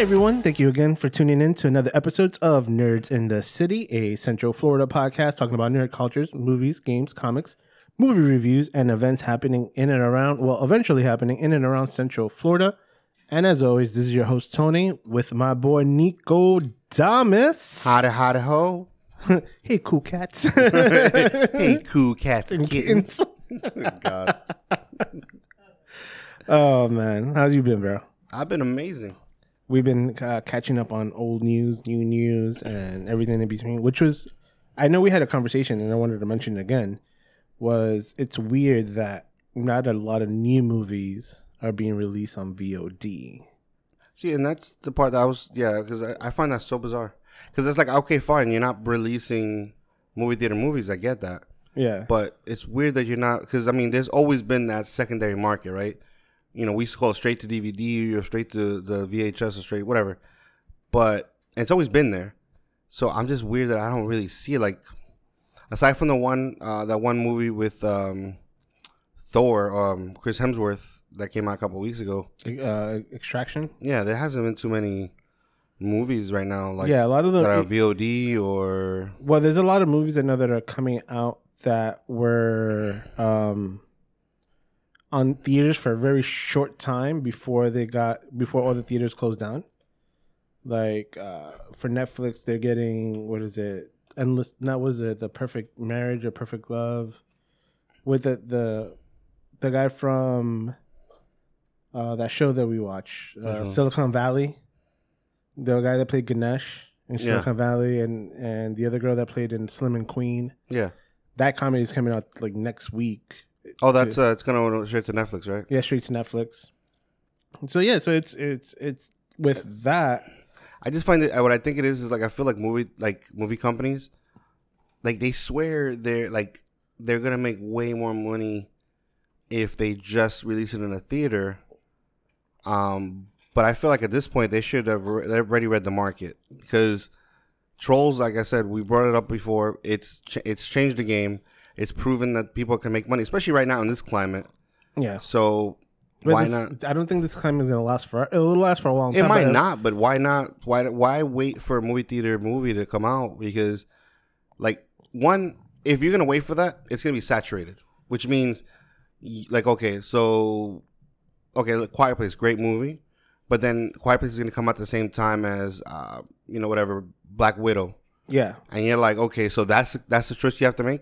Hey everyone, thank you again for tuning in to another episode of Nerds in the City, a Central Florida podcast talking about nerd cultures, movies, games, comics, movie reviews, and events happening in and around, well, eventually happening in and around Central Florida. And as always, this is your host Tony with my boy Nico Damas. Howdy, howdy, ho. hey, cool cats. hey, cool cats and kittens. God. oh man, how's you been, bro? I've been amazing. We've been uh, catching up on old news, new news, and everything in between. Which was, I know we had a conversation, and I wanted to mention it again. Was it's weird that not a lot of new movies are being released on VOD. See, and that's the part that I was, yeah, because I, I find that so bizarre. Because it's like, okay, fine, you're not releasing movie theater movies. I get that. Yeah. But it's weird that you're not, because I mean, there's always been that secondary market, right? You know, we used to call it straight to DVD or straight to the VHS or straight, whatever. But it's always been there. So I'm just weird that I don't really see it. Like, aside from the one, uh, that one movie with um, Thor, um, Chris Hemsworth that came out a couple weeks ago. Uh, Extraction. Yeah, there hasn't been too many movies right now. Like yeah, a lot of the that are VOD or well, there's a lot of movies I know that are coming out that were um, on theaters for a very short time before they got before all the theaters closed down. Like uh, for Netflix, they're getting what is it? Endless. Not was it the Perfect Marriage or Perfect Love? With the the the guy from uh, that show that we watch, uh, Silicon Valley. The guy that played Ganesh in Yeah. Silicon Valley, and and the other girl that played in Slim and Queen. yeah. That comedy is coming out like next week. Oh, that's uh, it's gonna go straight to Netflix, right? Yeah, straight to Netflix. So yeah, so it's it's it's with that. I just find it. What I think it is is like I feel like movie like movie companies, like they swear they're like they're gonna make way more money if they just release it in a theater. Um, but I feel like at this point they should have re- they've already read the market because Trolls, like I said, we brought it up before. It's ch- it's changed the game. It's proven that people can make money, especially right now in this climate. Yeah, So But why this- not? I don't think this climate is gonna last for. It'll last for a long time. It might but- not, but why not? Why why wait for a movie theater movie to come out? Because, like, one, if you're gonna wait for that, it's gonna be saturated, which means, like, okay, so, okay, look, Quiet Place, great movie, but then Quiet Place is gonna come out the same time as, uh, you know, whatever, Black Widow, Yeah, and you're like, okay, so that's that's the choice you have to make,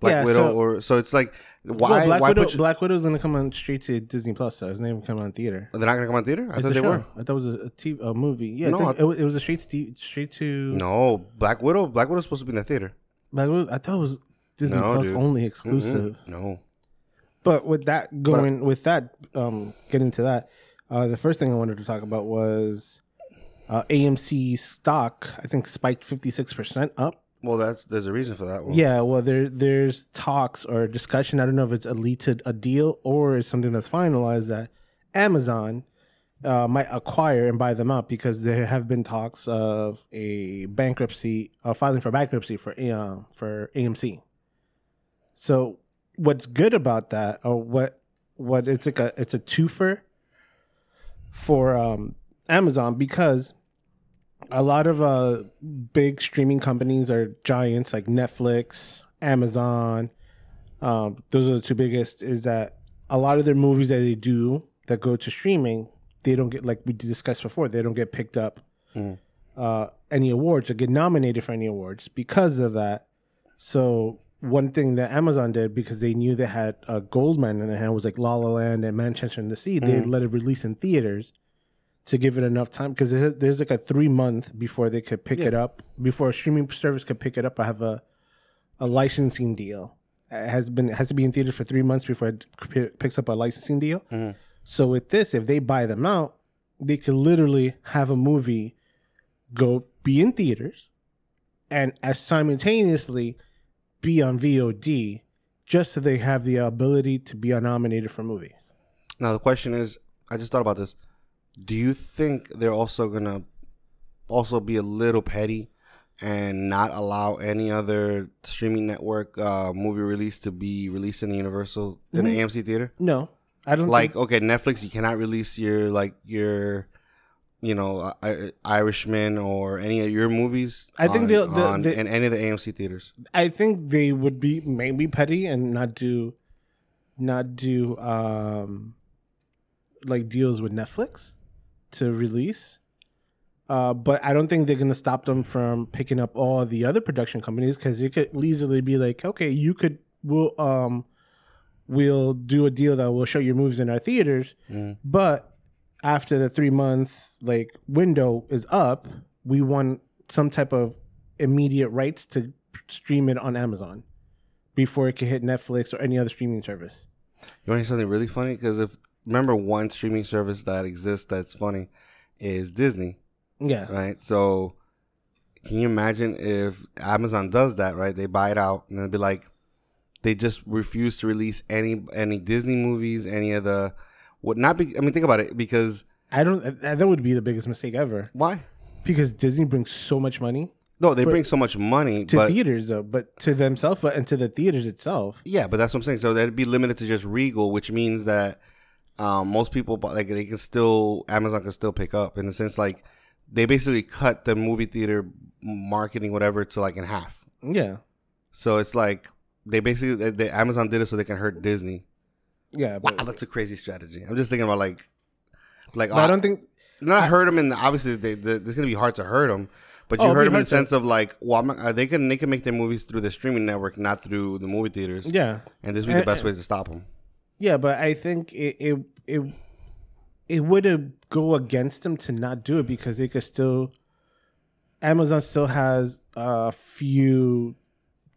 Black Yeah, Widow, so- or so it's like, why Well, Black why Widow. put you, Black Widow's gonna come on straight to Disney Plus. So it's not even coming on theater. they're not gonna come on theater? I It's thought they show. were. I thought it was a, a, TV, a movie. Yeah, No, I think I- it, was, it was a straight to straight to No, Black Widow. Black Widow's supposed to be in the theater. Black Widow. I thought it was Disney No, Plus dude. only exclusive. No. But with that going, with that, um, getting to that, uh, the first thing I wanted to talk about was uh, AMC stock. I think spiked fifty six percent up. Well, that's there's a reason for that one. Yeah, well, there there's talks or discussion. I don't know if it's a lead to a deal or it's something that's finalized that Amazon uh, might acquire and buy them out because there have been talks of a bankruptcy, uh, filing for bankruptcy for uh, for AMC. So, what's good about that, or what what it's like a it's a twofer for um, Amazon because a lot of uh big streaming companies are giants like Netflix, Amazon. Um, those are the two biggest. Is that a lot of their movies that they do that go to streaming, they don't get like we discussed before. They don't get picked up uh, any awards or get nominated for any awards because of that. So one thing that Amazon did because they knew they had a Goldman in their hand was like La La Land and Manchester in the Sea. They let it release in theaters to give it enough time because there's like a three month before they could pick it up before a streaming service could pick it up. I have a a licensing deal. It has been it has to be in theaters for three months before it p- picks up a licensing deal. Mm-hmm. So with this, if they buy them out, they could literally have a movie go be in theaters and as simultaneously be on VOD just so they have the ability to be nominated for movies. Now the question is, I just thought about this. Do you think they're also gonna also be a little petty and not allow any other streaming network uh, movie release to be released in the Universal in the AMC theater? No, I don't Like, okay, Netflix, you cannot release your like your you know, I, Irishman or any of your movies. I think they'll- they'll- on- they- in any of the AMC theaters. I think they would be maybe petty and not do, not do um, like deals with Netflix to release. Uh, but I don't think they're gonna stop them from picking up all the other production companies because it could easily be like, okay, you could we'll um we'll do a deal that will show your movies in our theaters, Mm. but after the three month like window is up, we want some type of immediate rights to stream it on Amazon before it can hit Netflix or any other streaming service. You want to hear something really funny? Because if remember one streaming service that exists that's funny is Disney, Yeah, right? So can you imagine if Amazon does that, right? They buy it out and then be like, they just refuse to release any any Disney movies, any of the what not be. I mean, think about it because I don't. uh, That would be the biggest mistake ever why? because Disney brings so much money No, they bring so much money, to but theaters, though, but to themselves, but and to the theaters itself. Yeah, but that's what I'm saying. So that'd be limited to just Regal, which means that um, most people like they can still Amazon can still pick up in the sense like they basically cut the movie theater marketing whatever to like in half. Yeah, So it's like they basically they, they, Amazon did it so they can hurt Disney. yeah, Wow, that's a crazy strategy. I'm just thinking about like like but I don't think. not hurt them and obviously they, they, it's gonna be hard to hurt them. But Oh, you it'd hurt them in the sense of like, well, not, uh, they can they can make their movies through the streaming network, not through the movie theaters. Yeah, and this would be the best way to stop them. Yeah, but I think it it it, it would go against them to not do it because they could still Amazon still has a few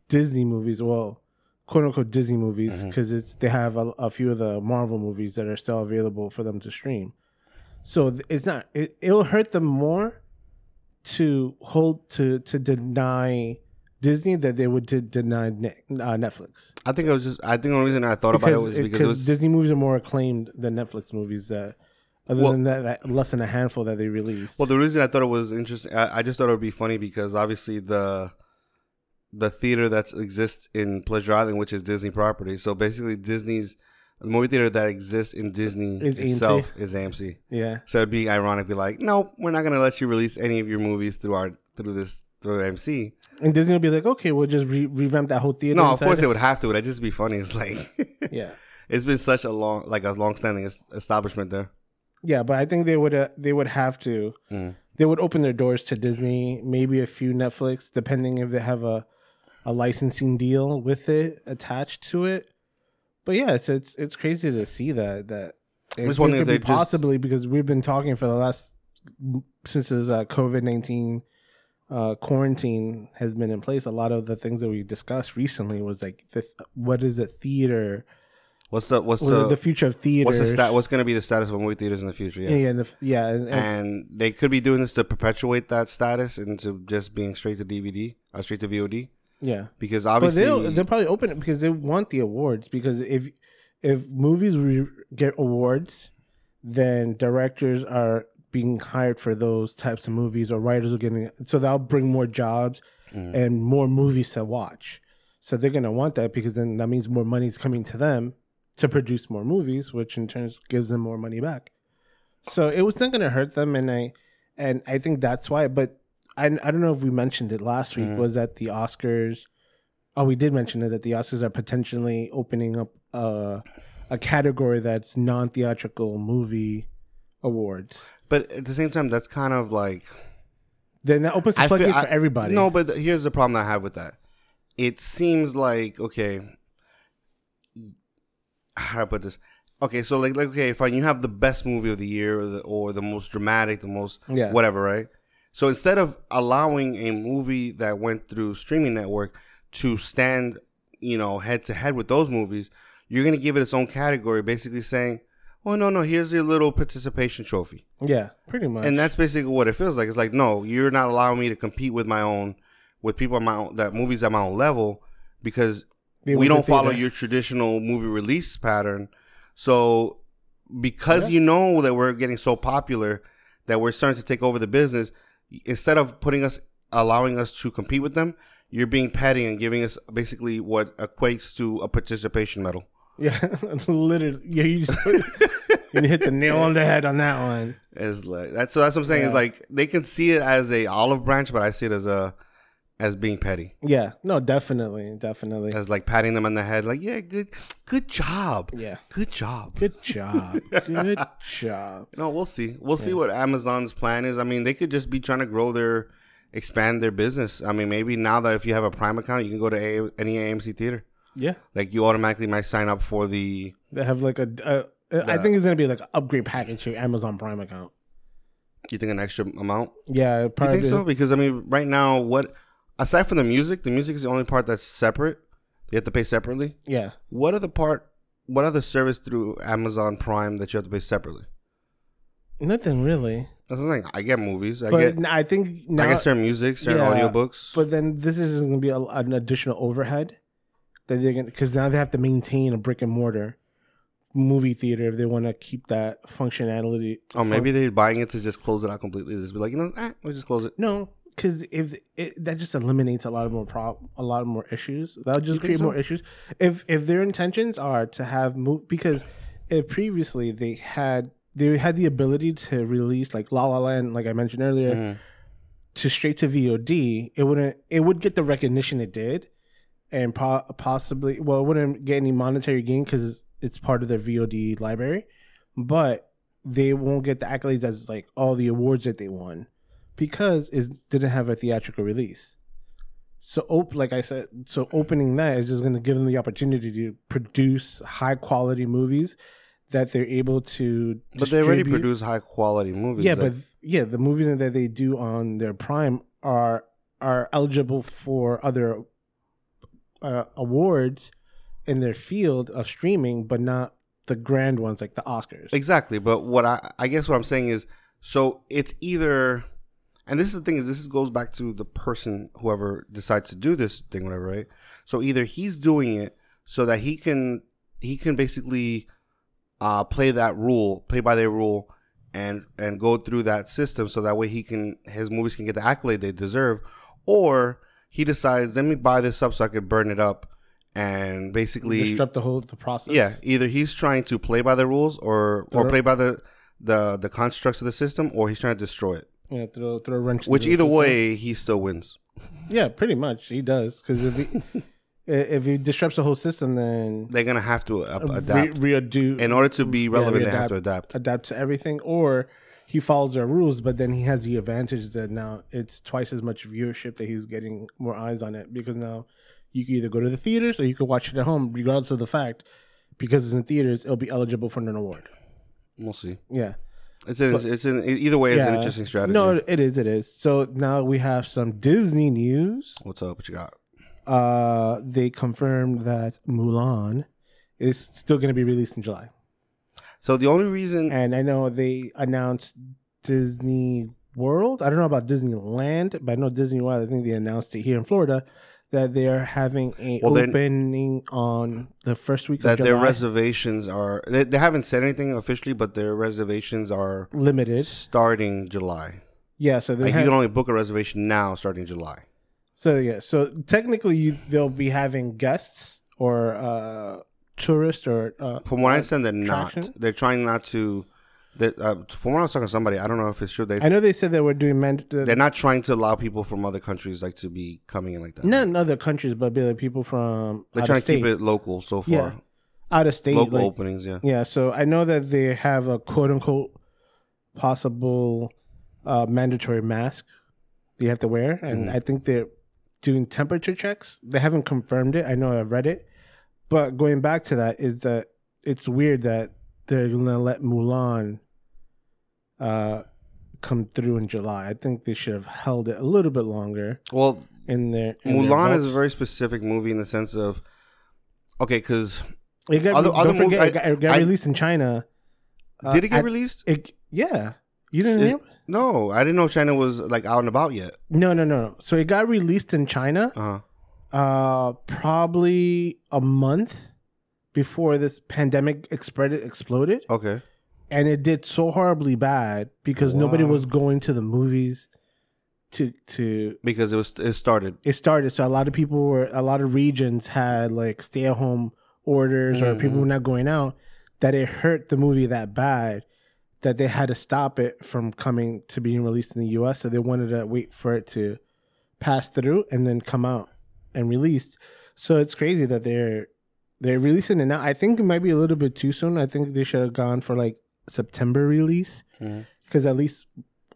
Disney movies, well, quote unquote Disney movies, mm-hmm. because it's they have a, a few of the Marvel movies that are still available for them to stream. So it's not it, it'll hurt them more to hold to to deny Disney that they would deny Ne- uh, Netflix I think it was just. I think the only reason I thought about it was because it was. Disney movies are more acclaimed than Netflix movies. That other Well- than that, that, less than a handful that they released. well, the reason I thought it was interesting, I, I just thought it would be funny because obviously the the theater that exists in Pleasure Island, which is Disney property. So basically, Disney's the movie theater that exists in Disney Is AMC? itself is AMC. yeah, So it'd be ironic, be like, no, we're not going to let you release any of your movies through our through this through MC. and Disney will be like, okay, we'll just re- revamp that whole theater. No, of course it. they would have to. It'd just be funny. It's like Yeah, it's been such a long, like a long standing establishment there. yeah, but I think they would uh, they would have to. Mm. They would open their doors to Disney, maybe a few Netflix, depending if they have a a licensing deal with it attached to it. But yeah, it's it's it's crazy to see that that. It, just it could they be just- possibly because we've been talking for the last since this uh, COVID nineteen uh, quarantine has been in place. A lot of the things that we discussed recently was like the, what is a theater? What's the what's the, the future of theater? what's the stat? What's going to be the status of movie theaters in the future? Yeah, Yeah. and the, yeah, and, and- they could be doing this to perpetuate that status into just being straight to DVD or straight to VOD yeah. because But obviously they'll they'll probably open it because they want the awards. Because if if movies re- get awards, then directors are being hired for those types of movies, or writers are getting so that'll bring more jobs Mm. and more movies to watch. So they're gonna want that because then that means more money's coming to them to produce more movies, which in turn gives them more money back. So it was not gonna hurt them, and I and I think that's why. But I I don't know if we mentioned it last week. Mhm. Was that the Oscars? Oh, we did mention it that the Oscars are potentially opening up uh, a category that's non-theatrical movie awards. But at the same time that's kind of like Then that opens the floodgates for everybody. No, but here's the problem I have with that. It seems like okay. How do I put this? Okay, so like, like okay, fine. You have the best movie of the year, or the, or the most dramatic, the most Yeah. whatever, right? So instead of allowing a movie that went through streaming network to stand, you know, head to head with those movies, you're gonna give it its own category, basically saying, "Oh no, no, here's your little participation trophy." yeah, pretty much. and that's basically what it feels like. It's like, no, you're not allowing me to compete with my own, with people at my own, that movies at my own level, because They we don't follow your traditional movie release pattern. So, because you know that we're getting so popular that we're starting to take over the business, instead of putting us, allowing us to compete with them, you're being petty and giving us basically what equates to a participation medal. Yeah, literally. Yeah, you just You hit the nail on the head on that one. It's like that's so that's what I'm saying. Is like they can see it as a olive branch, but I see it as a as being petty, Yeah, no, definitely, definitely. as like patting them on the head, like yeah, good, good job, Yeah, good job. good job, good job. No, we'll see. We'll see what Amazon's plan is. I mean, they could just be trying to grow their, expand their business. I mean, maybe now that if you have a Prime account, you can go to a- any AMC theater. Yeah, Like you automatically might sign up for the. they have like a. a I think it's gonna be like an upgrade package to your Amazon Prime account. You think an extra amount? Yeah, You probably. think so? Because I mean, right now, what aside from the music, the music is the only part that's separate. You have to pay separately. Yeah, What are the part? What other service through Amazon Prime that you have to pay separately? nothing really. That's the thing. I get movies. I But get. I think now, I get certain music, certain Yeah, audiobooks. but then this is gonna be a, an additional overhead that they're gonna because now they have to maintain a brick and mortar movie theater if they want to keep that functionality. oh, maybe they're buying it to just close it out completely. Just be like, you know, eh, we'll just close it. No, because if it, that just eliminates a lot of more prob- a lot of more issues. That'll just think create so? more issues. If if their intentions are to have move because if previously they had they had the ability to release like La La Land, like I mentioned earlier, Mhm. to straight to VOD, it wouldn't it would get the recognition it did, and po- possibly well, it wouldn't get any monetary gain because it's part of their VOD library, but they won't get the accolades as like all the awards that they won because it didn't have a theatrical release. So, op- like I said, so opening that is just going to give them the opportunity to produce high quality movies that they're able to. But they already produce high quality movies. Yeah, like- but yeah, the movies that they do on their Prime are are eligible for other uh, awards in their field of streaming, but not the grand ones like the Oscars. exactly. But what I I guess what I'm saying is, so it's either, and this is the thing is this goes back to the person whoever decides to do this thing, whatever, right? So either he's doing it so that he can he can basically uh, play that rule, play by their rule, and and go through that system, so that way he can his movies can get the accolade they deserve, or he decides let me buy this up so I could burn it up, and basically disrupt the whole the process. Yeah, either he's trying to play by the rules or or Throw- play by the the the constructs of the system, or he's trying to destroy it. yeah, throw throw a wrench. Which the either system. way, he still wins. yeah, pretty much he does because if he if he disrupts the whole system, then They're gonna have to uh, re- adapt redo in order to be relevant. they have to adapt. adapt to everything, or he follows their rules, but then he has the advantage that now it's twice as much viewership that he's getting more eyes on it because now you can either go to the theaters or you can watch it at home, regardless of the fact because it's in theaters, it'll be eligible for an award. We'll see. Yeah. It's an, it's an either way. It's an interesting strategy. No, it is. It is. So now we have some Disney news. What's up? What you got? Uh, they confirmed that Mulan is still going to be released in July. So the only reason And I know they announced Disney World. I don't know about Disneyland, but I know Disney World. I think they announced it here in Florida that they are having a Well, opening on the first week of July. that their reservations are they, they haven't said anything officially, but their reservations are limited. starting July. Yeah, so they Like have, you can only book a reservation now, starting July. so yeah, so technically you, they'll be having guests or uh tourists or uh From what I understand, they're not. They're trying not to. That uh, from what I was talking to somebody, I don't know if it's true. They I know they said they were doing man- they're not trying to allow people from other countries like to be coming in like that. not in other countries, but be like people from they're trying to keep it local so far. Yeah. out of state, Local like, openings, yeah. Yeah, so I know that they have a quote unquote possible uh, mandatory mask that you have to wear, and Mhm. I think they're doing temperature checks. They haven't confirmed it. I know I've read it, but going back to that is that it's weird that they're gonna let Mulan uh, come through in July. I think they should have held it a little bit longer Well, in their in their Mulan is a very specific movie in the sense of okay, because It got, other- don't other forget, movies- it got, it got I- released in China. Uh, did it get at- released? It, yeah, you didn't It- No, I didn't know China was like out and about yet. No, no, no. So it got released in China, Uh huh. Uh, probably a month before this pandemic exploded, Okay. and it did so horribly bad because nobody was going to the movies. To to Because it was it started. it started, so a lot of people were a lot of regions had like stay at home orders or people were not going out. that it hurt the movie that bad that they had to stop it from coming to being released in the US. So they wanted to wait for it to pass through and then come out and released. So it's crazy that they're they're releasing it now. I think it might be a little bit too soon. I think they should have gone for like September release because at least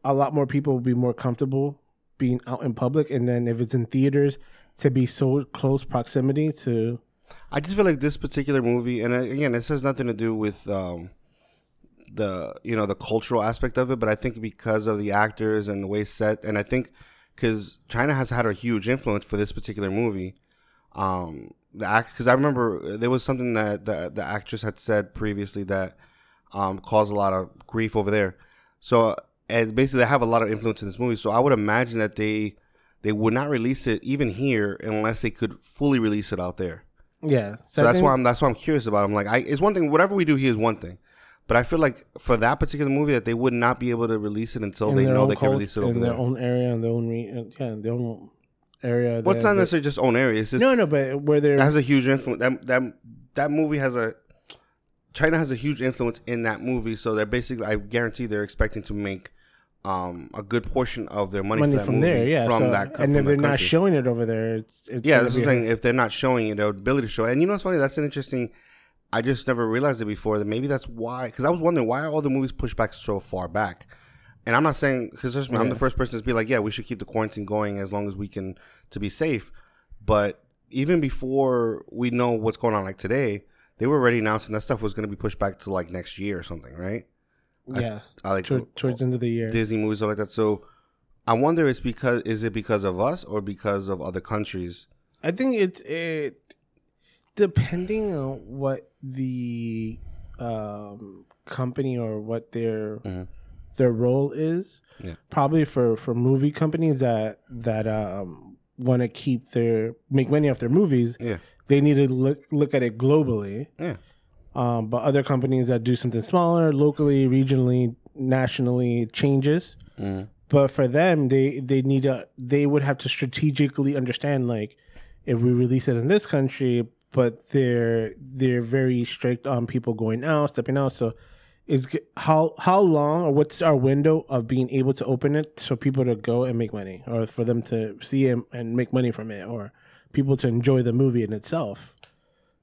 a lot more people will be more comfortable being out in public. And then if it's in theaters, to be so close proximity to I just feel like this particular movie, and uh, again, it has nothing to do with um, the you know the cultural aspect of it, but I think because of the actors and the way it's set, and I think because China has had a huge influence for this particular movie. Um, the act because I remember there was something that the, the actress had said previously that um, caused a lot of grief over there. So and basically, they have a lot of influence in this movie. So I would imagine that they they would not release it even here unless they could fully release it out there. yeah. So that's why I'm that's why I'm curious about. It. I'm like, I, it's one thing. Whatever we do here is one thing, but I feel like for that particular movie that they would not be able to release it until they know they can release it over in their there. own area in their own re- yeah in their own area. Well, it's not necessarily just own area. It's just No, no, but where they're that has a huge influence. That that that movie has a China has a huge influence in that movie. So they're basically, I guarantee, they're expecting to make um, a good portion of their money, money from movie there, yeah. from so, that. and from if they're not showing it over there, it's, it's Yeah, that's be what If they're not showing it, their ability to show it. And you know what's funny? That's an interesting. I just never realized it before. That maybe that's why. Because I was wondering why are all the movies pushed back so far back. And I'm not saying because I'm the first person to be like, yeah, we should keep the quarantine going as long as we can to be safe. But even before we know what's going on, like today, they were already announcing that stuff was going to be pushed back to like next year or something, right? yeah, I like toward, towards the end of the year. Disney movies stuff like that. So I wonder, it's because is it because of us or because of other countries? I think it's it depending on what the um, company or what their Mhm. their role is. Yeah. Probably for for movie companies that that um, want to keep their make money off their movies, Yeah, they need to look look at it globally. yeah. Um, but other companies that do something smaller, locally, regionally, nationally, changes. Mhm. But for them, they they need to they would have to strategically understand like if we release it in this country, but they're they're very strict on people going out, stepping out. So is how how long or what's our window of being able to open it for people to go and make money, or for them to see it and make money from it, or people to enjoy the movie in itself.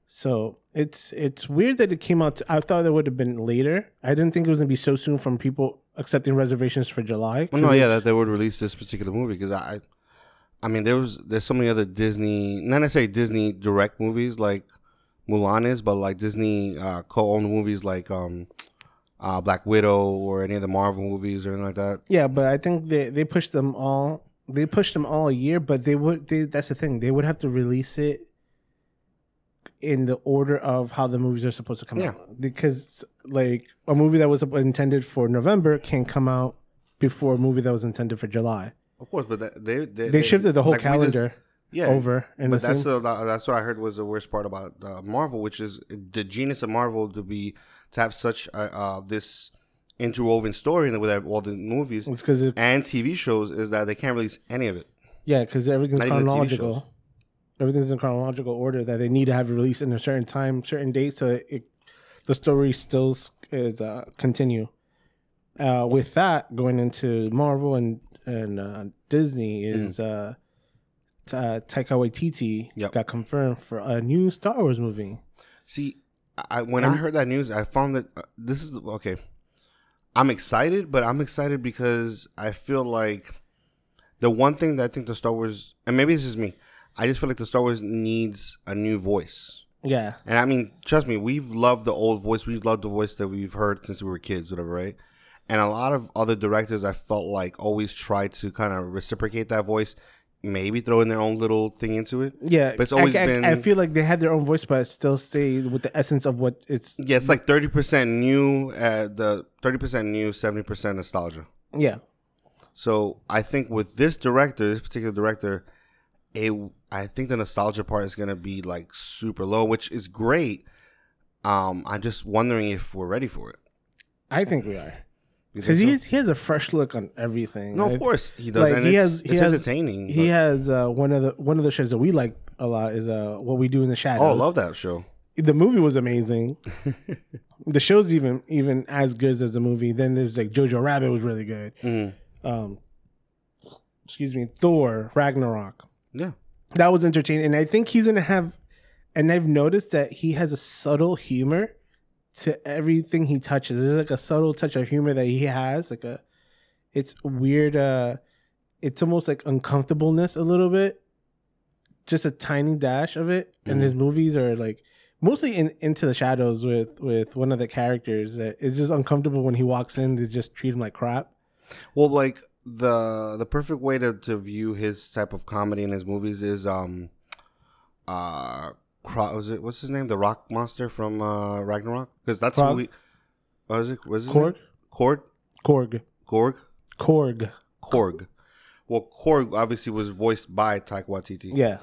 So it's it's weird that it came out. I thought it would have been later. I didn't think it was gonna be so soon from people accepting reservations for July. Well, no, yeah, that they would release this particular movie because I, I mean, there was there's so many other Disney, not necessarily Disney direct movies like Mulan is, but like Disney uh, co-owned movies like um, uh, Black Widow or any of the Marvel movies or anything like that. Yeah, but I think they they pushed them all. They pushed them all a year, but they would. They, that's the thing. They would have to release it in the order of how the movies are supposed to come Yeah. out. Because like a movie that was intended for November can come out before a movie that was intended for July. Of course, but that, they, they They shifted the whole like, we just- calendar yeah, over, and But that's the, that's what I heard was the worst part about uh, Marvel, which is the genius of Marvel to be to have such uh, uh, this interwoven story with all the movies it's it, and TV shows is that they can't release any of it. yeah, because everything's Not even the TV chronological. Everything's in chronological order that they need to have it released in a certain time, certain date, so it, the story still is uh, continue. Uh, with that, going into Marvel and and uh, Disney is uh, t- uh, Taika Waititi Yep. got confirmed for a new Star Wars movie. See, I, when I heard that news, I found that uh, this is okay. I'm excited, but I'm excited because I feel like the one thing that I think the Star Wars, and maybe this is me, I just feel like the Star Wars needs a new voice. Yeah, And I mean, trust me, we've loved the old voice. We've loved the voice that we've heard since we were kids, whatever, right? And a lot of other directors, I felt like always try to kind of reciprocate that voice, maybe throw in their own little thing into it. yeah. But it's always I, I- been- I feel like they had their own voice, but still stay with the essence of what it's. Yeah, it's like thirty percent new, uh, the thirty percent new, seventy percent nostalgia. Yeah, So I think with this director, this particular director, it I think the nostalgia part is gonna be like super low, which is great. Um, I'm just wondering if we're ready for it. I think we are because so? he he has a fresh look on everything. no, I- of course he does, like, and he it's, has- he it's has- entertaining. He but- has uh, one of the one of the shows that we like a lot is uh, what we do in the shadows. oh, I love that show. the movie was amazing. the show's even even as good as the movie. Then there's like Jojo Rabbit was really good. Mhm. Um, excuse me, Thor Ragnarok. Yeah. That was entertaining, and I think he's gonna have. And I've noticed that he has a subtle humor to everything he touches. There's like a subtle touch of humor that he has, like a. It's weird. Uh, it's almost like uncomfortableness a little bit, just a tiny dash of it. And his movies are like mostly in Into the Shadows with with one of the characters that is just uncomfortable when he walks in. They just treat him like crap. Well, like the the perfect way to, to view his type of comedy in his movies is um uh Cro- was it what's his name? The rock monster from uh Ragnarok? Because that's Krog? who we what is it was his Korg? Korg? Korg, Korg? Korg. Korg. Well Korg obviously was voiced by Taika Waititi. Yeah,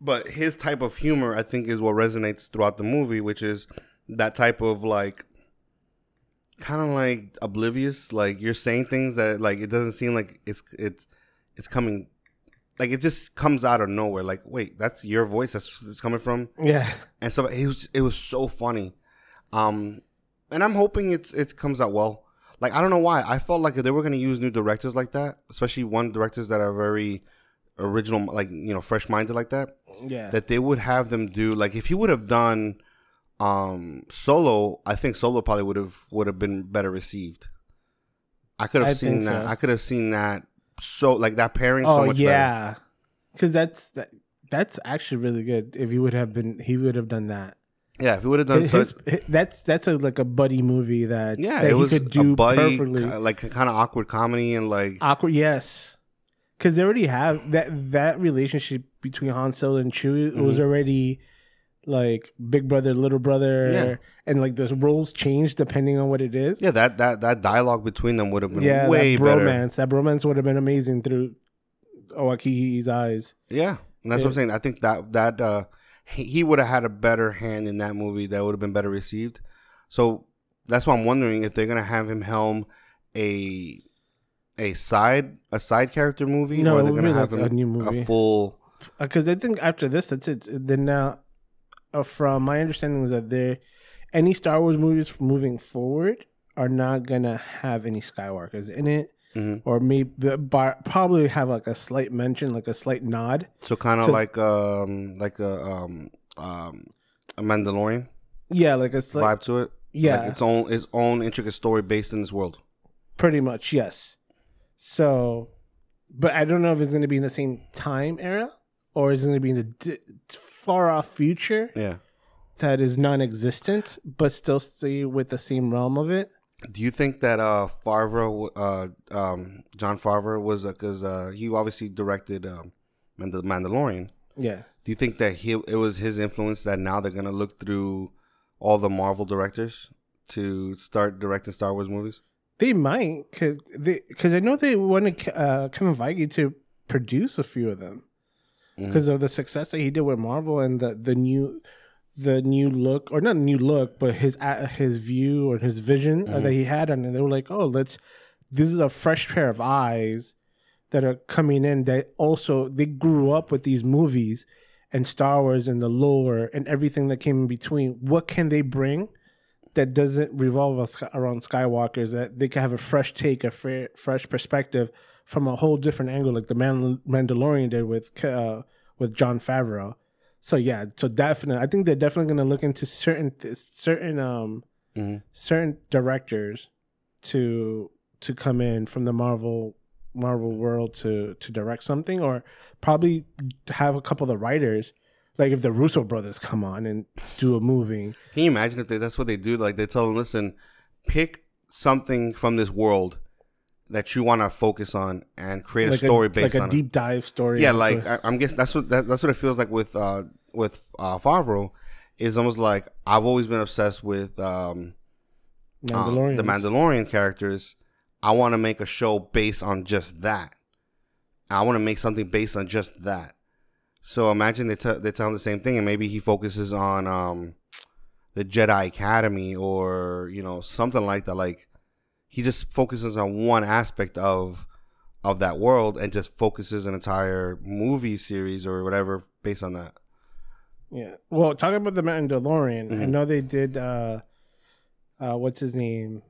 but his type of humor I think is what resonates throughout the movie, which is that type of like kind of like oblivious, like you're saying things that like it doesn't seem like it's it's it's coming like it just comes out of nowhere. Like wait, that's your voice. That's it's coming from yeah. and so it was it was so funny. Um, and I'm hoping it's it comes out well. Like I don't know why I felt like if they were gonna use new directors like that, especially one directors that are very original, like you know, fresh minded like that, Yeah. that they would have them do like if he would have done um solo, I think solo probably would have would have been better received. I could have I seen that. so. I could have seen that so like that pairing so oh much yeah, because that's that, that's actually really good. If he would have been, he would have done that. Yeah, if he would have done His, so, his- that's that's a like a buddy movie that yeah, that it he was could do buddy, perfectly. like kind of awkward comedy and like Awkward, yes, because they already have that that relationship between Han Solo and Chewie Mm-hmm. was already like big brother, little brother, Yeah. and like the roles change depending on what it is. Yeah, that that that dialogue between them would have been Yeah, way that better. bromance, that bromance would have been amazing through Owaki's eyes. Yeah, and that's what I'm saying. I think that that uh, he, would have had a better hand in that movie. That would have been better received. So that's why I'm wondering if they're gonna have him helm a a side a side character movie, No, or they're gonna have like a new movie. a full. because I think after this, that's it. Then now, uh, from my understanding is that there, any Star Wars movies moving forward are not gonna have any Skywalkers in it, Mhm. or maybe bar, probably have like a slight mention, like a slight nod. So kind of like um like a um um a Mandalorian Yeah, like a slight, vibe to it. yeah, like its own its own intricate story based in this world. pretty much yes. So, but I don't know if it's gonna be in the same time era or is it gonna be in the di- far off future Yeah. that is non-existent, but still stay with the same realm of it. Do you think that uh Favreau, uh, um, Jon Favreau was because uh, he obviously directed um, Mand- Mandalorian? Yeah. Do you think that he it was his influence that now they're gonna look through all the Marvel directors to start directing Star Wars movies? They might, cause they, cause I know they wanted uh, Kevin Feige to produce a few of them, Mhm. because of the success that he did with Marvel and the the new, the new look or not new look, but his his view or his vision uh, that he had it. They were like, oh, let's. This is a fresh pair of eyes that are coming in. That also they grew up with these movies and Star Wars and the lore and everything that came in between. What can they bring? that doesn't revolve us- around Skywalkers that they can have a fresh take, a fre- fresh perspective from a whole different angle, like the Man- Mandalorian did with uh, with Jon Favreau. So yeah, so definitely, I think they're definitely going to look into certain th- certain um Mhm. certain directors to to come in from the Marvel Marvel world to to direct something, or probably have a couple of the writers. Like if the Russo brothers come on and do a movie, Can you imagine if they, that's what they do? Like they tell them, listen, pick something from this world that you want to focus on and create a story a, based like a on deep dive story. Yeah, like I, I'm guessing that's what that, that's what it feels like with uh with uh Favreau. Is almost like I've always been obsessed with um Mandalorian. the Mandalorian characters. I want to make a show based on just that. I want to make something based on just that. So imagine they, t- they tell him the same thing, and maybe he focuses on um, the Jedi Academy or you know something like that. Like he just focuses on one aspect of of that world and just focuses an entire movie series or whatever based on that. Yeah. Well, talking about the Mandalorian, I Mhm. know they did. uh uh What's his name?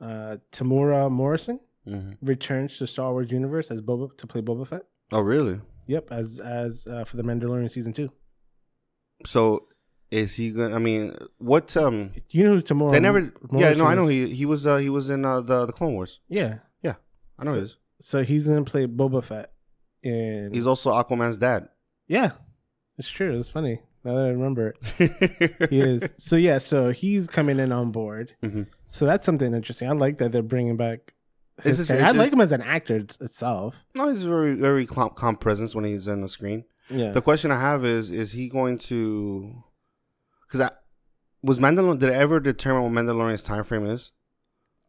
Uh Temuera Morrison hmm returns to Star Wars universe as Boba to play Boba Fett. Oh, really? Yep, as as uh, for the Mandalorian season two. So is he gonna? I mean, what? Um, You know who Temuera? they never. Yeah, no, I know he he was uh, he was in uh, the the Clone Wars. Yeah, yeah, I know So- he is. so he's gonna play Boba Fett. And He's also Aquaman's dad. yeah, it's true. It's funny now that I remember it. He is. So yeah, so he's coming in on board. Mhm. So that's something interesting. I like that they're bringing back. His I it's like him as an actor it's- itself. No, he's very very calm, calm presence when he's on the screen. Yeah. The question I have is: Is he going to? Because I was Mandalorian. Did I ever determine what Mandalorian's time frame is?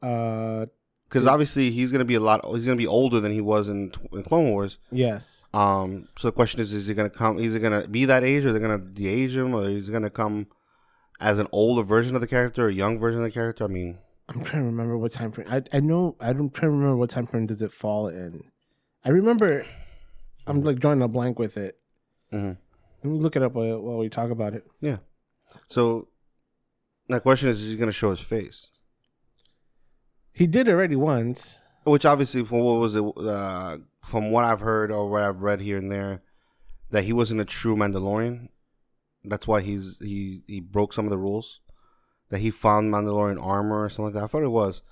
uh, Because obviously he's going to be a lot. He's going to be older than he was in, in Clone Wars. yes. Um. So the question is: Is he going to come? Is he going to be that age, or they're going to de-age him, or is he going to come as an older version of the character, or a young version of the character? I mean, I'm trying to remember what time frame. I I know I'm trying to remember what time frame does it fall in. I remember. I'm like drawing a blank with it. Mhm. Let me look it up while, while we talk about it. So my question is: Is he going to show his face? He did already once. Which obviously, from what was it? Uh, from what I've heard or what I've read here and there, that he wasn't a true Mandalorian. That's why he's he he broke some of the rules. That he found Mandalorian armor or something like that. I thought it was.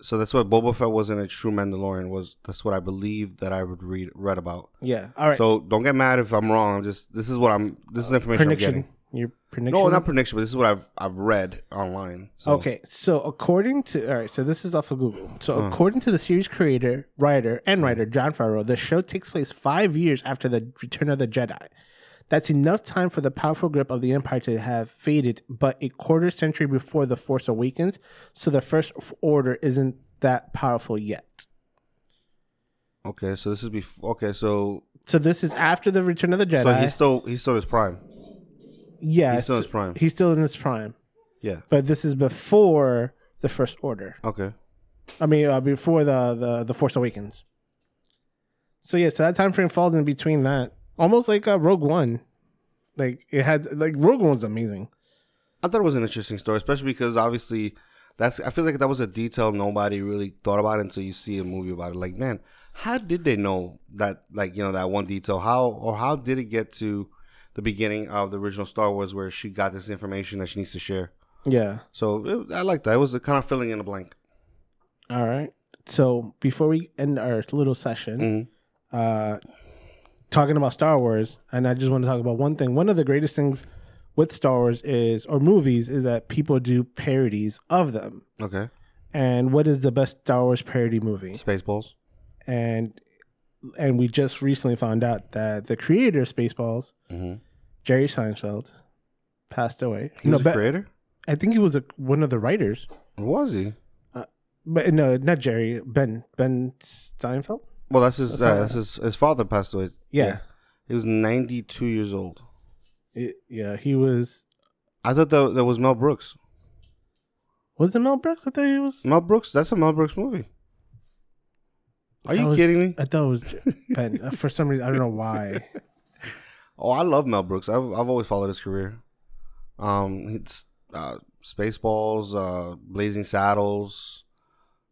So that's what Boba Fett wasn't a true Mandalorian. Was that's what I believe that I would read read about. Yeah. All right. So don't get mad if I'm wrong. I'm just this is what I'm. This is information I'm prediction. getting. Your prediction. No, not prediction, but this is what I've I've read online. So, Okay, so according to all right, so this is off of Google. So Uh. according to the series creator, writer, and writer Jon Favreau, the show takes place five years after the Return of the Jedi. That's enough time for the powerful grip of the Empire to have faded, but a quarter century before the Force Awakens, so the First Order isn't that powerful yet. Okay, so this is before. Okay, so So this is after the Return of the Jedi. so he's still he's still his prime. Yeah, he's still in his prime. He's still in his prime, Yeah. but this is before the First Order. Okay. I mean, uh, before the, the the Force Awakens. So yeah, so that time frame falls in between that, almost like uh, Rogue One. Like it had like Rogue One was amazing. I thought it was an interesting story, especially because obviously that's I feel like that was a detail nobody really thought about until you see a movie about it. Like, man, how did they know that like, you know, that one detail? How or how did it get to the beginning of the original Star Wars where she got this information that she needs to share? Yeah. So it, I like that. It was a kind of filling in a blank. All right. So before we end our little session, Mhm. uh, talking about Star Wars, and I just want to talk about one thing. One of the greatest things with Star Wars is, or movies, is that people do parodies of them. Okay. And what is the best Star Wars parody movie? Spaceballs. and and we just recently found out that the creator of Spaceballs, Mm-hmm. Jerry Seinfeld, passed away. He was no, a creator? I think he was a, one of the writers, was he? but no, not Jerry. Ben Ben Steinfeld. Well, that's his. That's uh, that's his. His father passed away. Yeah, He was ninety two years old. It- yeah. He was. I thought that that was Mel Brooks. Was it Mel Brooks? I thought he was. Mel Brooks. That's a Mel Brooks movie. Are you was- kidding me? I thought it was Ben. Uh, For some reason, I don't know why. Oh, I love Mel Brooks. I've I've always followed his career. Um, it's uh, Spaceballs, uh, Blazing Saddles,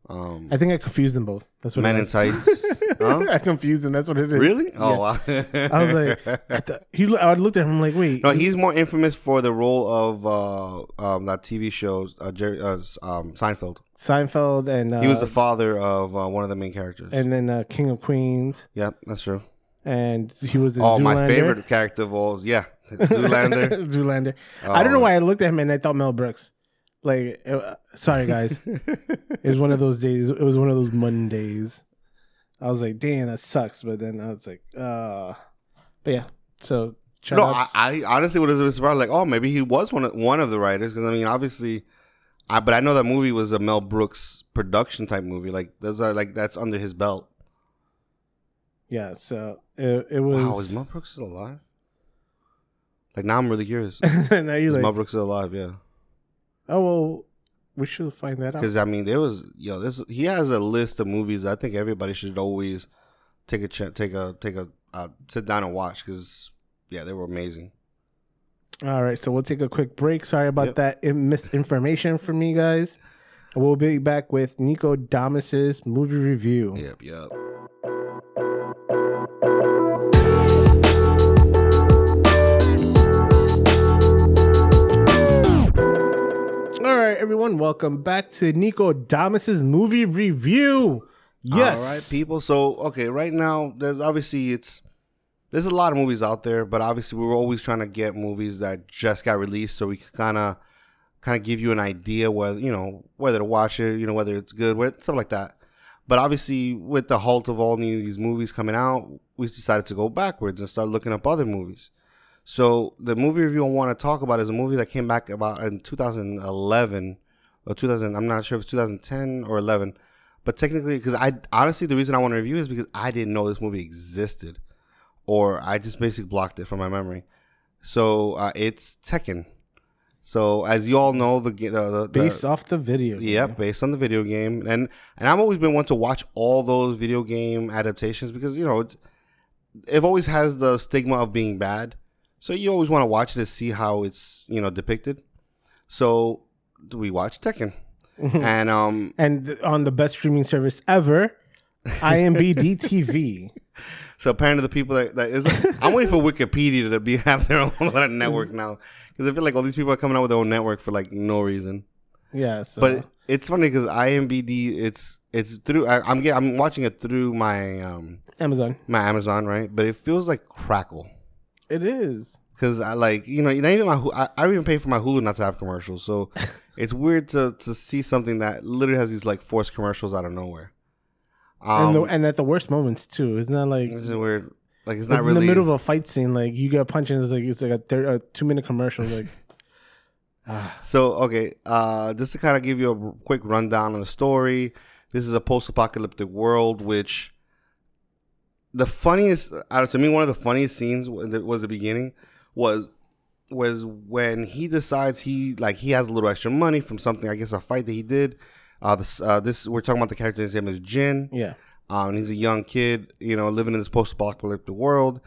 um, I think I confused them both. That's what Men in. Tights. Huh? I confused them. That's what it is. really? Yeah. Oh, wow. I was like, I thought, he. I looked at him. I'm like, wait. no, he's more infamous for the role of uh, um, that TV show, uh, Jerry, uh, um, Seinfeld. Seinfeld and uh, He was the father of uh, one of the main characters. and then uh, King of Queens, yep, that's true. and he was in Oh, my favorite character of all, yeah, Zoolander. Zoolander. I don't know Oh. why I looked at him and I thought Mel Brooks. Like, uh, sorry guys, it was one of those days. It was one of those Mondays. I was like, damn, that sucks. But then I was like, uh, but yeah. So No, I. I honestly would have been surprised. Like, oh, maybe he was one of one of the writers. Because I mean, obviously, I but I know that movie was a Mel Brooks production type movie. Like, those are like that's under his belt. yeah. So it, it was. Wow, is Mel Brooks still alive? Like now, I'm really curious. now you're Is like, Mel Brooks still alive? Yeah, oh well, we should find that out. because I mean, there was yo, this he has a list of movies. I think everybody should always take a ch- take a take a uh, sit down and watch because yeah, they were amazing. All right, so we'll take a quick break. Sorry about Yep. that misinformation from me, guys. We'll be back with Nico Damas's movie review. Yep, yep. All right, everyone, welcome back to Nico Damas's movie review. Yes, All right, people. So, okay, right now, there's obviously it's there's a lot of movies out there, but obviously we were always trying to get movies that just got released, so we could kind of kind of give you an idea whether you know whether to watch it, you know whether it's good, whether, stuff like that. But obviously, with the halt of all these movies coming out, we decided to go backwards and start looking up other movies. So the movie review I want to talk about is a movie that came back about in 2011 or 2000. I'm not sure if it's 2010 or 11, but technically, because I honestly the reason I want to review is because I didn't know this movie existed, or I just basically blocked it from my memory. So uh, it's Tekken. So as you all know, the the, the, the based off the video. yeah, game. based on the video game, and and I've always been one to watch all those video game adaptations because you know it's, it always has the stigma of being bad, so you always want to watch it to see how it's you know depicted. So we watched Tekken, and um, and on the best streaming service ever, IMBD TV. so apparently the people that, that is, I'm waiting for Wikipedia to be have their own network now because I feel like all these people are coming out with their own network for like no reason. Yeah, so But it's funny because IMBD, it's it's through. I, I'm get, I'm watching it through my um Amazon. my Amazon, right? But it feels like Crackle It is. because I like you know even my I, I don't even pay for my Hulu not to have commercials, so it's weird to to see something that literally has these like forced commercials out of nowhere. Um, and, the, and at the worst moments too. It's not like this is weird. Like it's not in the middle of a fight scene, like you get punched and it's like it's like a, thir- a two minute commercial. Like So okay, uh, just to kind of give you a quick rundown on the story, this is a post-apocalyptic world, which the funniest, uh, to me, one of the funniest scenes was the beginning was was when he decides he like he has a little extra money from something, I guess a fight that he did. Uh, this uh, this we're talking about the character. His name is Jin. yeah, Um, he's a young kid, you know, living in this post-apocalyptic world,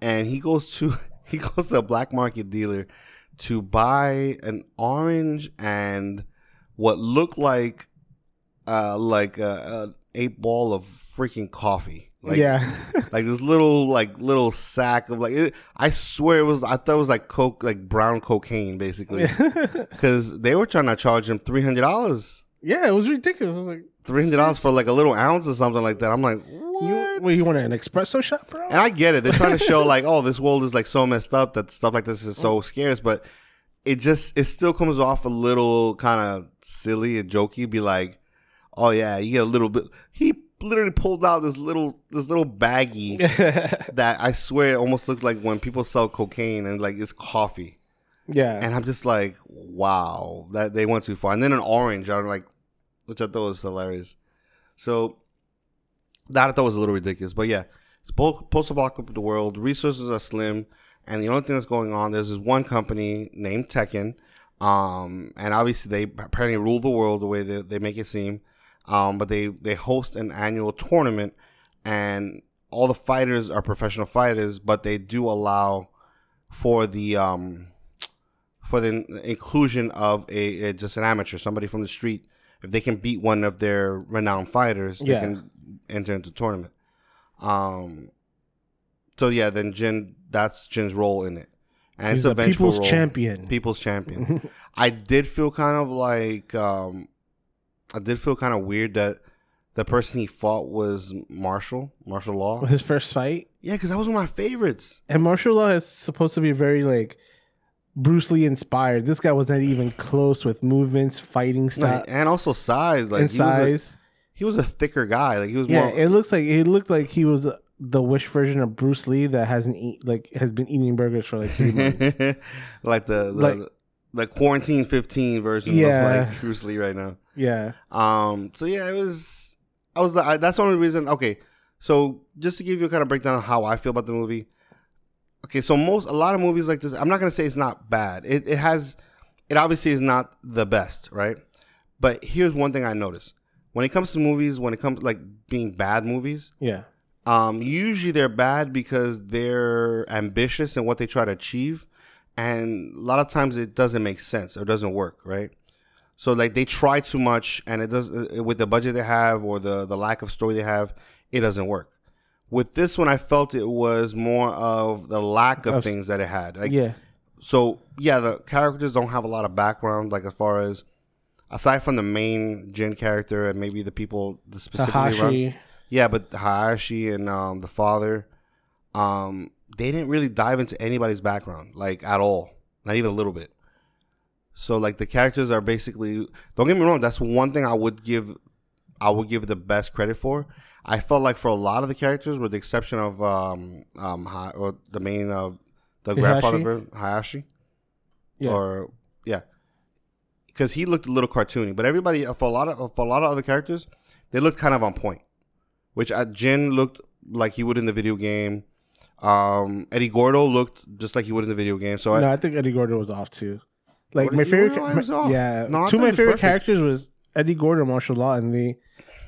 and he goes to he goes to a black market dealer to buy an orange and what looked like uh like a, a eight ball of freaking coffee. Like, yeah, like this little like little sack of like it, I swear it was I thought it was like coke like brown cocaine basically because they were trying to charge him three hundred dollars. Yeah. It was ridiculous. I was like, Three hundred dollars for like a little ounce or something like that. I'm like, what? you, wait, you want an espresso shot, bro? And I get it. They're trying to show like, oh, this world is like so messed up that stuff like this is so mm. scarce, but it just it still comes off a little kind of silly and jokey. Be like, oh yeah, you get a little bit. He literally pulled out this little this little baggie that I swear it almost looks like when people sell cocaine and like it's coffee. yeah, And I'm just like, wow, that they went too far. And then an orange, I'm like, which I thought was hilarious. So that I thought was a little ridiculous. But yeah, it's post apocalyptic world. Resources are slim, and the only thing that's going on there's this one company named Tekken, um, and obviously they apparently rule the world the way they, they make it seem. Um, but they they host an annual tournament, and all the fighters are professional fighters, but they do allow for the um for the inclusion of a, a just an amateur, somebody from the street. If they can beat one of their renowned fighters, they Yeah. can enter into the tournament. Um, so yeah, then Jin, that's Jin's role in it, and he's it's a a people's role. champion. People's champion. I did feel kind of like um, I did feel kind of weird that the person he fought was Marshall, Marshall Law. His first fight, Yeah, because that was one of my favorites. and Marshall Law is supposed to be very like Bruce Lee inspired. This guy was not even close with movements, fighting style, Like, and also size, like and he was, a, size. he was a thicker guy. Like he was Yeah, more. it looks like it looked like he was the wish version of Bruce Lee that hasn't eat like has been eating burgers for like three months. like the the, Like- the quarantine fifteen version Yeah. of like Bruce Lee right now. yeah, Um. So yeah, it was. I was. I, that's the only reason. Okay. So just to give you a kind of breakdown of how I feel about the movie. Okay, so most a lot of movies like this, I'm not gonna say it's not bad. It it has, it obviously is not the best, right? But here's one thing I noticed when it comes to movies, when it comes like being bad movies, yeah, um, usually they're bad because they're ambitious in what they try to achieve, and a lot of times it doesn't make sense or doesn't work, right? So like they try too much, and it does with the budget they have or the the lack of story they have, it doesn't work. With this one, I felt it was more of the lack of, things that it had. Like, yeah, so yeah, the characters don't have a lot of background, like as far as aside from the main Jin character and maybe the people that specifically run. Yeah, but Hayashi and um, the father, um, they didn't really dive into anybody's background, like at all, not even a little bit. So like the characters are basically. Don't get me wrong. That's one thing I would give. I would give the best credit for. I felt like for a lot of the characters, with the exception of um um Ha- or the main of the grandfather Hayashi? Yeah. or yeah, because he looked a little cartoony. But everybody for a lot of for a lot of other characters, they looked kind of on point. Which uh, Jin looked like he would in the video game. Um, Eddie Gordo looked just like he would in the video game. So I, no, I think Eddie Gordo was off too. Like my favorite, no, ca- was my- off. yeah, No, two of my favorite perfect. characters was Eddie Gordo and Marshall Law, and they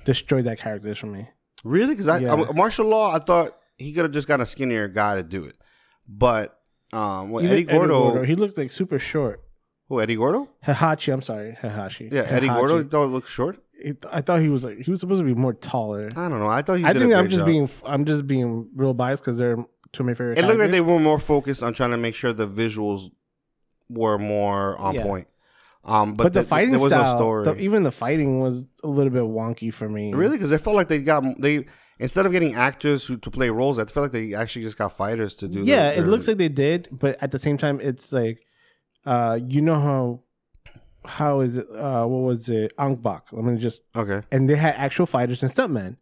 destroyed that characters for me. Really, because I, Yeah. I- Marshall Law, I thought he could have just got a skinnier guy to do it. But um, with Even Eddie Gordo, he looked like super short. who Eddie Gordo? Hahachi, I'm sorry, Hahashi. Yeah, Eddie Gordo. It looked short. It- I thought he was like he was supposed to be more taller. I don't know. I thought he. I think I'm just job. being I'm just being real biased because they're two of my favorite. It looked like they were more focused on trying to make sure the visuals were more on Yeah. point. Um, but, but, the th- fighting there was style, no story. the- even the fighting was a little bit wonky for me. Really? Because I felt like they got they instead of getting actors who to play roles, I felt like they actually just got fighters to do. Yeah, their- it looks like they did, but at the same time, it's like, uh, you know how, how is it? Uh, what was it? Ong-Bak. Let me just okay. and they had actual fighters and stuntmen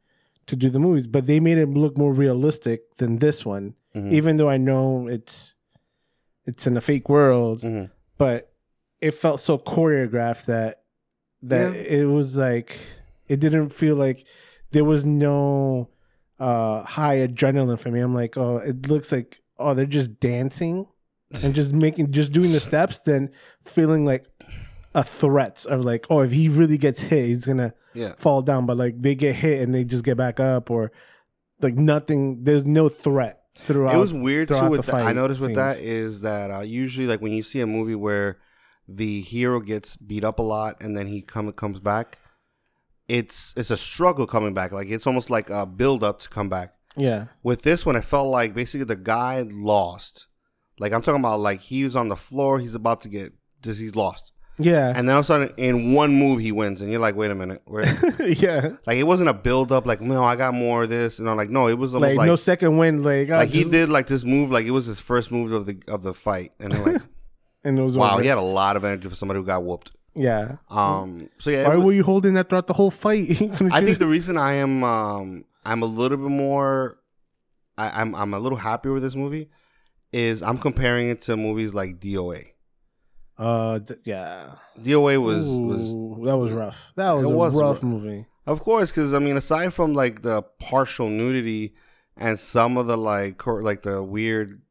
to do the movies, but they made it look more realistic than this one. Mhm. Even though I know it's it's in a fake world, Mhm. but it felt so choreographed that that Yeah. it was like it didn't feel like there was no uh high adrenaline for me. I'm like, oh, it looks like oh they're just dancing and just making just doing the steps, then feeling like a threat of like, oh, if he really gets hit, he's gonna Yeah. fall down. But like they get hit and they just get back up, or like nothing. There's no threat throughout. It was weird too. With the. I noticed with that is that uh, usually like when you see a movie where the hero gets beat up a lot and then he come comes back, it's it's a struggle coming back. Like it's almost like a build up to come back. yeah, With this one, it felt like basically the guy lost. Like I'm talking about, like he was on the floor, he's about to get just he's lost, yeah, and then all of a sudden in one move he wins, and you're like, wait a minute, where? yeah. like it wasn't a build up, like no, I got more of this, and I'm like, no, it was Like, like no second win. Like, I like he did like this move, like it was his first move of the of the fight, and they're like, and it was wow, over. he had a lot of energy for somebody who got whooped. yeah. Um, so yeah, Why was- were you holding that throughout the whole fight? I think the reason I am um I'm a little bit more I, I'm I'm a little happier with this movie is I'm comparing it to movies like DOA. uh, yeah, DOA was was that was rough. That was a was rough rough. movie. of course because I mean aside from like the partial nudity and some of the like chor- like the weird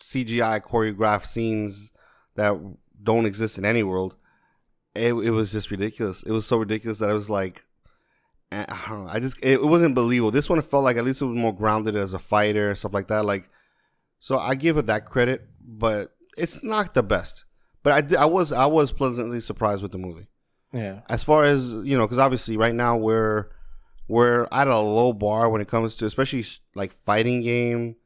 CGI choreographed scenes that don't exist in any world, it it was just ridiculous. It was so ridiculous that I was like. eh, I don't know. I just it, it wasn't believable. This one felt like at least it was more grounded as a fighter and stuff like that. Like, so I give it that credit, but it's not the best. But I, did- I was I was pleasantly surprised with the movie. Yeah, As far as you know, because obviously right now we're we're at a low bar when it comes to especially like fighting game,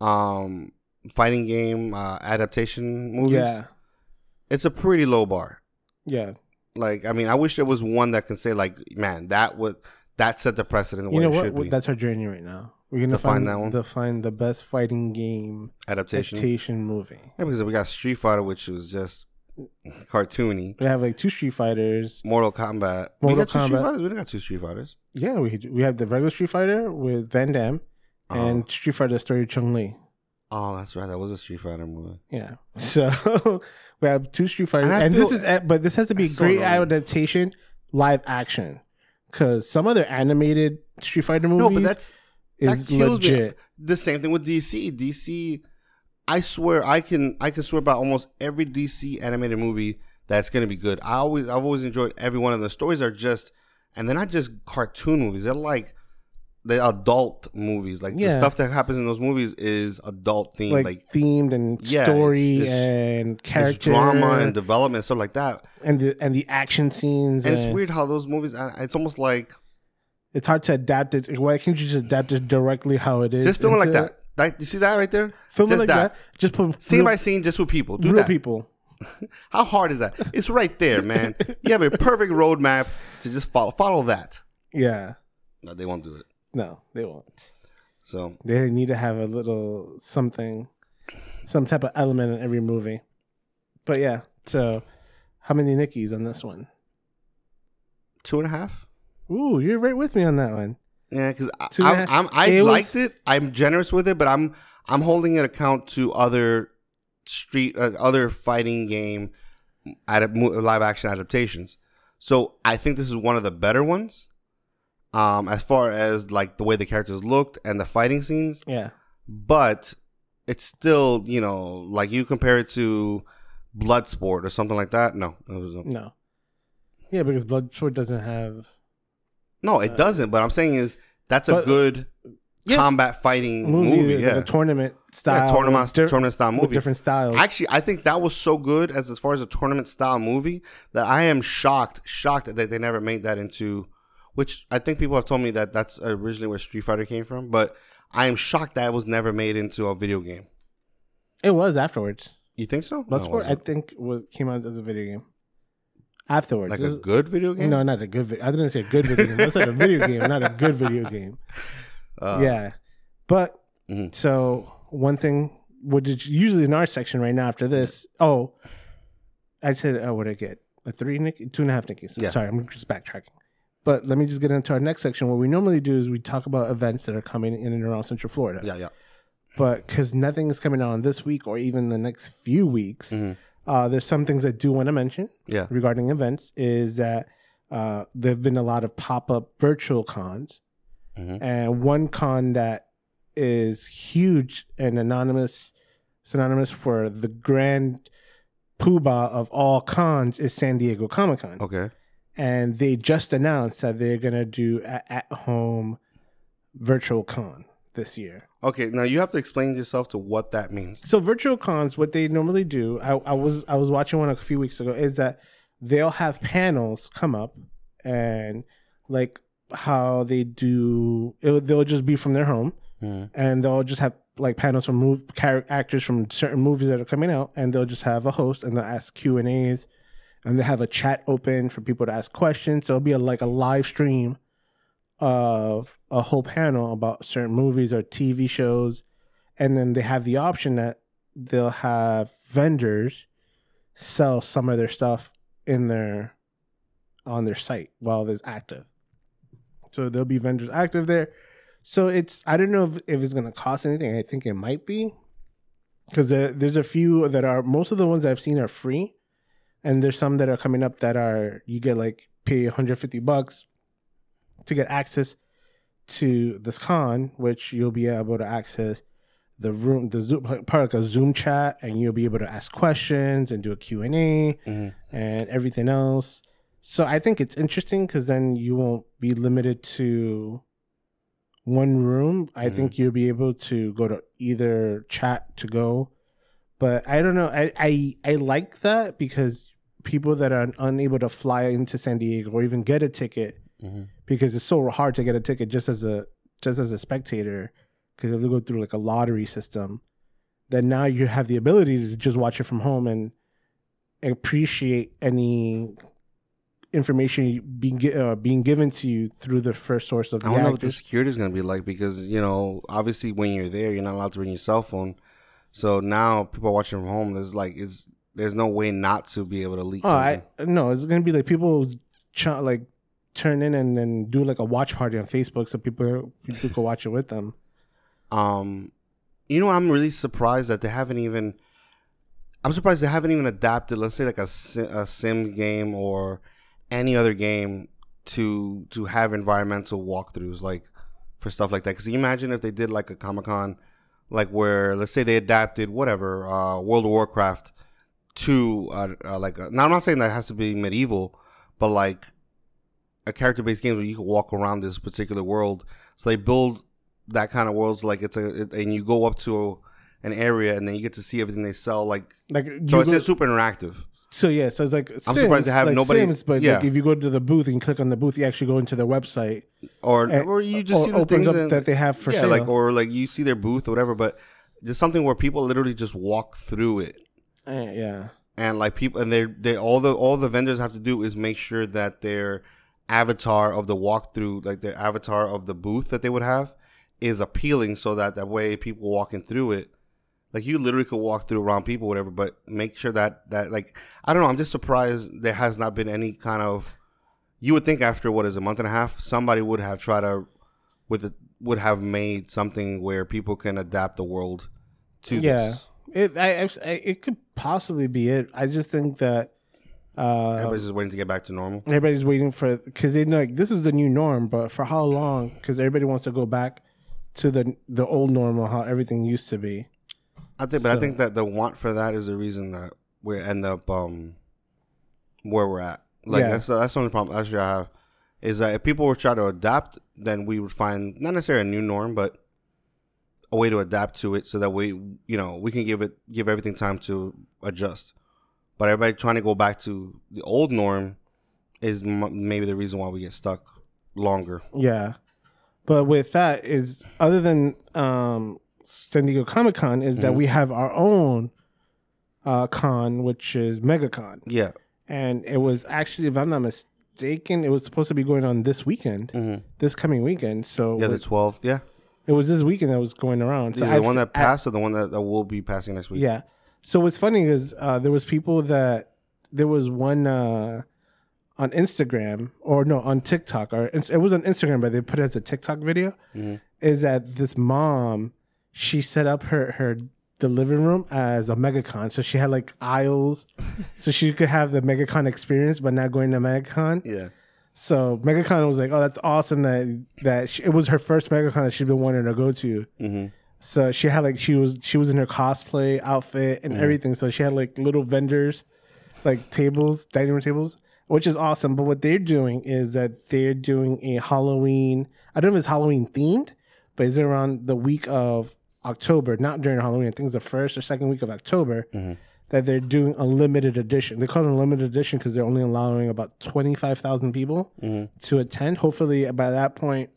um, fighting game uh, adaptation movies. yeah, it's a pretty low bar. yeah. Like, I mean, I wish there was one that can say like, man, that would that set the precedent You know what? should be. That's our journey right now. We're gonna To find find that one? To find the best fighting game adaptation. adaptation movie. Yeah, because we got Street Fighter, which was just cartoony. We have like two Street Fighters. Mortal Kombat. we Mortal got two Street Fighters. We got two Street Fighters. Yeah, we we have the regular Street Fighter with Van Damme Uh-huh. and Street Fighter Story Chung Li. Oh, that's right. That was a Street Fighter movie. Yeah. So we have two Street Fighters, And and, this is but this has to be a great annoying. adaptation, live action, because some other animated Street Fighter movies No, but that's is that kills me. legit. The same thing with DC. DC, I swear, I can I can swear by almost every DC animated movie that's gonna be good. I always I've always enjoyed every one of them. The stories are just, and they're not just cartoon movies. They're like the adult movies. Like the Yeah. stuff that happens in those movies is adult themed, like, like, themed and Yeah, it's- story it's- and it's character drama and development stuff like that. and the and the action scenes. And it's weird how those movies. I- It's almost like It's hard to adapt it. Why can't you just adapt it directly how it is? just film it like into- that. Like you see that right there? Film it just like that. Just put Scene real, by scene, just with people. Do real that. people. How hard is that? It's right there, man. you have a perfect roadmap to just follow. Follow that. Yeah. No, they won't do it. No, they won't. So They need to have a little something, some type of element in every movie. But yeah, so how many Nickies on this one? two and a half. Ooh, you're right with me on that one. Yeah, because a I'm. I'm, I It was- liked it. I'm generous with it, but I'm I'm holding it account to other street uh, other fighting game adap- live action adaptations. So I think this is one of the better ones. Um, as far as like the way the characters looked and the fighting scenes, Yeah. but it's still you know like you compare it to Bloodsport or something like that. No, it was- No. Yeah, because Bloodsport doesn't have no, it doesn't. But I'm saying is that's a But- good Yeah. combat fighting movie, movie. like yeah, a tournament style, Yeah, tournament di- tournament style with movie. different styles. Actually, I think that was so good as as far as a tournament style movie that I am shocked, shocked that they never made that into. Which I think people have told me that that's originally where Street Fighter came from, but I am shocked that it was never made into a video game. it was afterwards. You think so? No, Bloodsport, I think, was came out as a video game. Afterwards, like a good video game. no, not a good. Vi- I didn't say a good video game. I said a video game, not a good video game. Uh, yeah, but Mhm. so one thing, which is usually in our section right now after this. Oh, I said, oh, what did I get? A three, Nick, two and a half Nickies. Yeah. Sorry, I'm just backtracking. But let me just get into our next section. What we normally do is we talk about events that are coming in and around Central Florida. yeah, yeah. But because nothing is coming on this week or even the next few weeks, Mhm. uh, there's some things I do want to mention Yeah. regarding events. Is that uh, there have been a lot of pop up virtual cons, Mhm. and one con that is huge and anonymous, synonymous for the grand poobah of all cons is San Diego Comic Con Okay. And they just announced that they're gonna do a at home virtual con this year. Okay. Now you have to explain yourself to what that means. So virtual cons, what they normally do, I, I was I was watching one a few weeks ago, is that they'll have panels come up and like how they do, it, they'll just be from their home Mhm. and they'll just have like panels from move char- actors from certain movies that are coming out, and they'll just have a host and they'll ask Q and A's, and they have a chat open for people to ask questions. So it'll be a, like a live stream of a whole panel about certain movies or TV shows, and then they have the option that they'll have vendors sell some of their stuff in their on their site while it's active. So there'll be vendors active there. So it's I don't know if, if it's gonna cost anything. I think it might be because there, there's a few that are most of the ones I've seen are free, and there's some that are coming up that are you get like pay 150 bucks to get access to this con, which you'll be able to access the room, the Zoom part like a Zoom chat, and you'll be able to ask questions and do a Q and A Mhm. and everything else. So I think it's interesting because then you won't be limited to one room. I think you'll be able to go to either chat to go. But I don't know. I, I I like that because people that are unable to fly into San Diego or even get a ticket Mhm. because it's so hard to get a ticket just as a just as a spectator because you have to go through like a lottery system. That now you have the ability to just watch it from home and appreciate any information being uh, being given to you through the first source of the I don't know what the security is going to be like because you know, obviously, when you're there, you're not allowed to bring your cell phone. So now people are watching from home. There's like, it's there's no way not to be able to leak. Oh, something. I no, it's gonna be like people ch- like turn in and then do like a watch party on Facebook so people people can watch it with them. Um, you know, I'm really surprised that they haven't even. I'm surprised they haven't even adapted, let's say, like a, a sim game or any other game to to have environmental walkthroughs, like for stuff like that. Because imagine if they did like a Comic Con, like where let's say they adapted whatever uh, World of Warcraft to uh, uh, like. A, now I'm not saying that has to be medieval, but like a character based game where you can walk around this particular world. So they build that kind of worlds like it's a, it, and you go up to an area and then you get to see everything they sell. Like Like so, it's super interactive. So yeah, so it's like Sims, I'm surprised they have like nobody- Sims, but yeah. like if you go to the booth and click on the booth, you actually go into their website. Or and- or you just or see the things up and, that they have for yeah, sale. like or like you see their booth or whatever. But just something where people literally just walk through it. Eh, yeah, and like people and they're they all the all the vendors have to do is make sure that their avatar of the walkthrough like their avatar of the booth that they would have is appealing so that that way people walking through it like you literally could walk through around people whatever but make sure that that like i don't know i'm just surprised there has not been any kind of you would think after what is a month and a half somebody would have tried to with it would have made something where people can adapt the world to yeah. this It I, I, it could possibly be it. I just think that uh, everybody's just waiting to get back to normal everybody's waiting for because they know like this is the new norm, but for how long? Because everybody wants to go back to the the old normal, how everything used to be. I think, but I think that the want for that is the reason that we end up um where we're at. Like Yeah. that's that's the only problem actually I have is that if people were trying to adapt, then we would find not necessarily a new norm, but a way to adapt to it, so that we you know we can give it give everything time to adjust. But everybody trying to go back to the old norm is m- maybe the reason why we get stuck longer. Yeah, but with that is other than um, San Diego Comic Con is that Mhm. we have our own uh, con, which is MegaCon, Yeah. and it was actually, if I'm not mistaken, it was supposed to be going on this weekend, hmm this coming weekend. So Yeah, the twelfth. Yeah, it was this weekend that was going around. So the I've one se- that passed or the one that, that will be passing next week. Yeah. So what's funny is uh, there was people that there was one uh, on Instagram or no on TikTok or it was on Instagram, but they put it as a TikTok video. Mhm. Is that this mom? She set up her her the living room as a megacon, so she had like aisles, so she could have the megacon experience, but not going to megacon. Yeah. So megacon was like, oh, that's awesome that that she, it was her first megacon that she'd been wanting to go to. hmm So she had like she was she was in her cosplay outfit and everything. So she had like little vendors, like tables, dining room tables, which is awesome. But what they're doing is that they're doing a Halloween. I don't know if it's Halloween themed, but it's around the week of October, not during Halloween. I think it's the first or second week of October that they're doing a limited edition. They call it a limited edition because they're only allowing about twenty five thousand people to attend. Hopefully, by that point,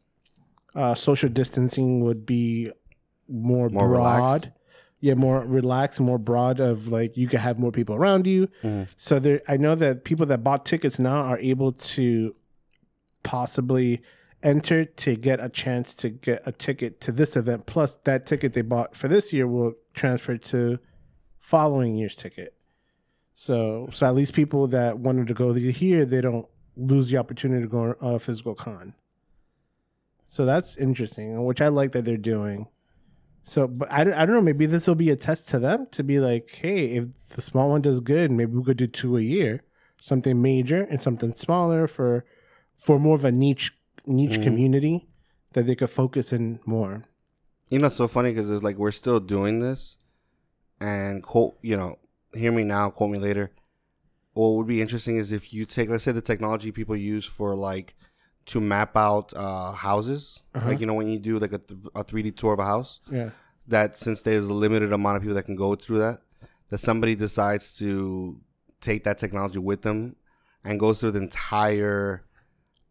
uh, social distancing would be more, More broad. relaxed. Yeah, more relaxed, more broad. Of like you could have more people around you. So there, I know that people that bought tickets now are able to possibly enter to get a chance to get a ticket to this event. Plus, that ticket they bought for this year will transfer to following year's ticket. So, so at least people that wanted to go here, they don't lose the opportunity to go on a physical con. So that's interesting, which I like that they're doing. So, but I, don't- I don't know. Maybe this will be a test to them to be like, hey, if the small one does good, maybe we could do two a year, something major and something smaller for for more of a niche niche mm-hmm. community that they could focus in more. You know, it's so funny because it's like we're still doing this, and quote, you know, hear me now, quote me later. What would be interesting is if you take, let's say, the technology people use for like to map out uh, houses, like you know when you do like a a three D tour of a house. Yeah, That since there's a limited amount of people that can go through that, that somebody decides to take that technology with them and goes through the entire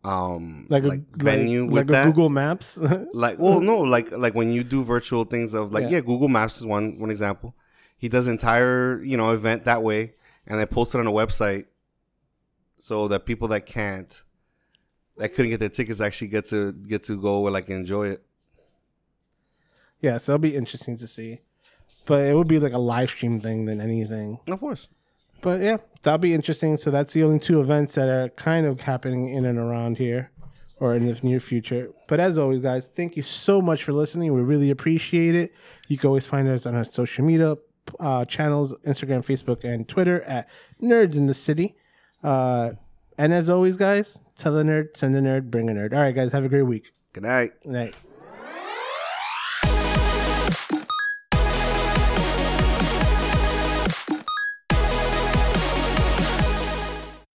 um like, like, a venue like, with like that a Google Maps. like well no like like when you do virtual things of like Yeah. yeah. google maps is one one example he does entire you know event that way and they post it on a website so that people that can't that couldn't get their tickets actually get to get to go and like enjoy it yeah, so it'll be interesting to see. But it would be like a live stream thing than anything. of course But yeah, that'll be interesting. So that's the only two events that are kind of happening in and around here or in the near future. But as always, guys, thank you so much for listening. We really appreciate it. You can always find us on our social media uh, channels Instagram, Facebook, and Twitter at Nerds in the City. Uh, and as always, guys, tell a nerd, send a nerd, bring a nerd. All right, guys, have a great week. good night Good night.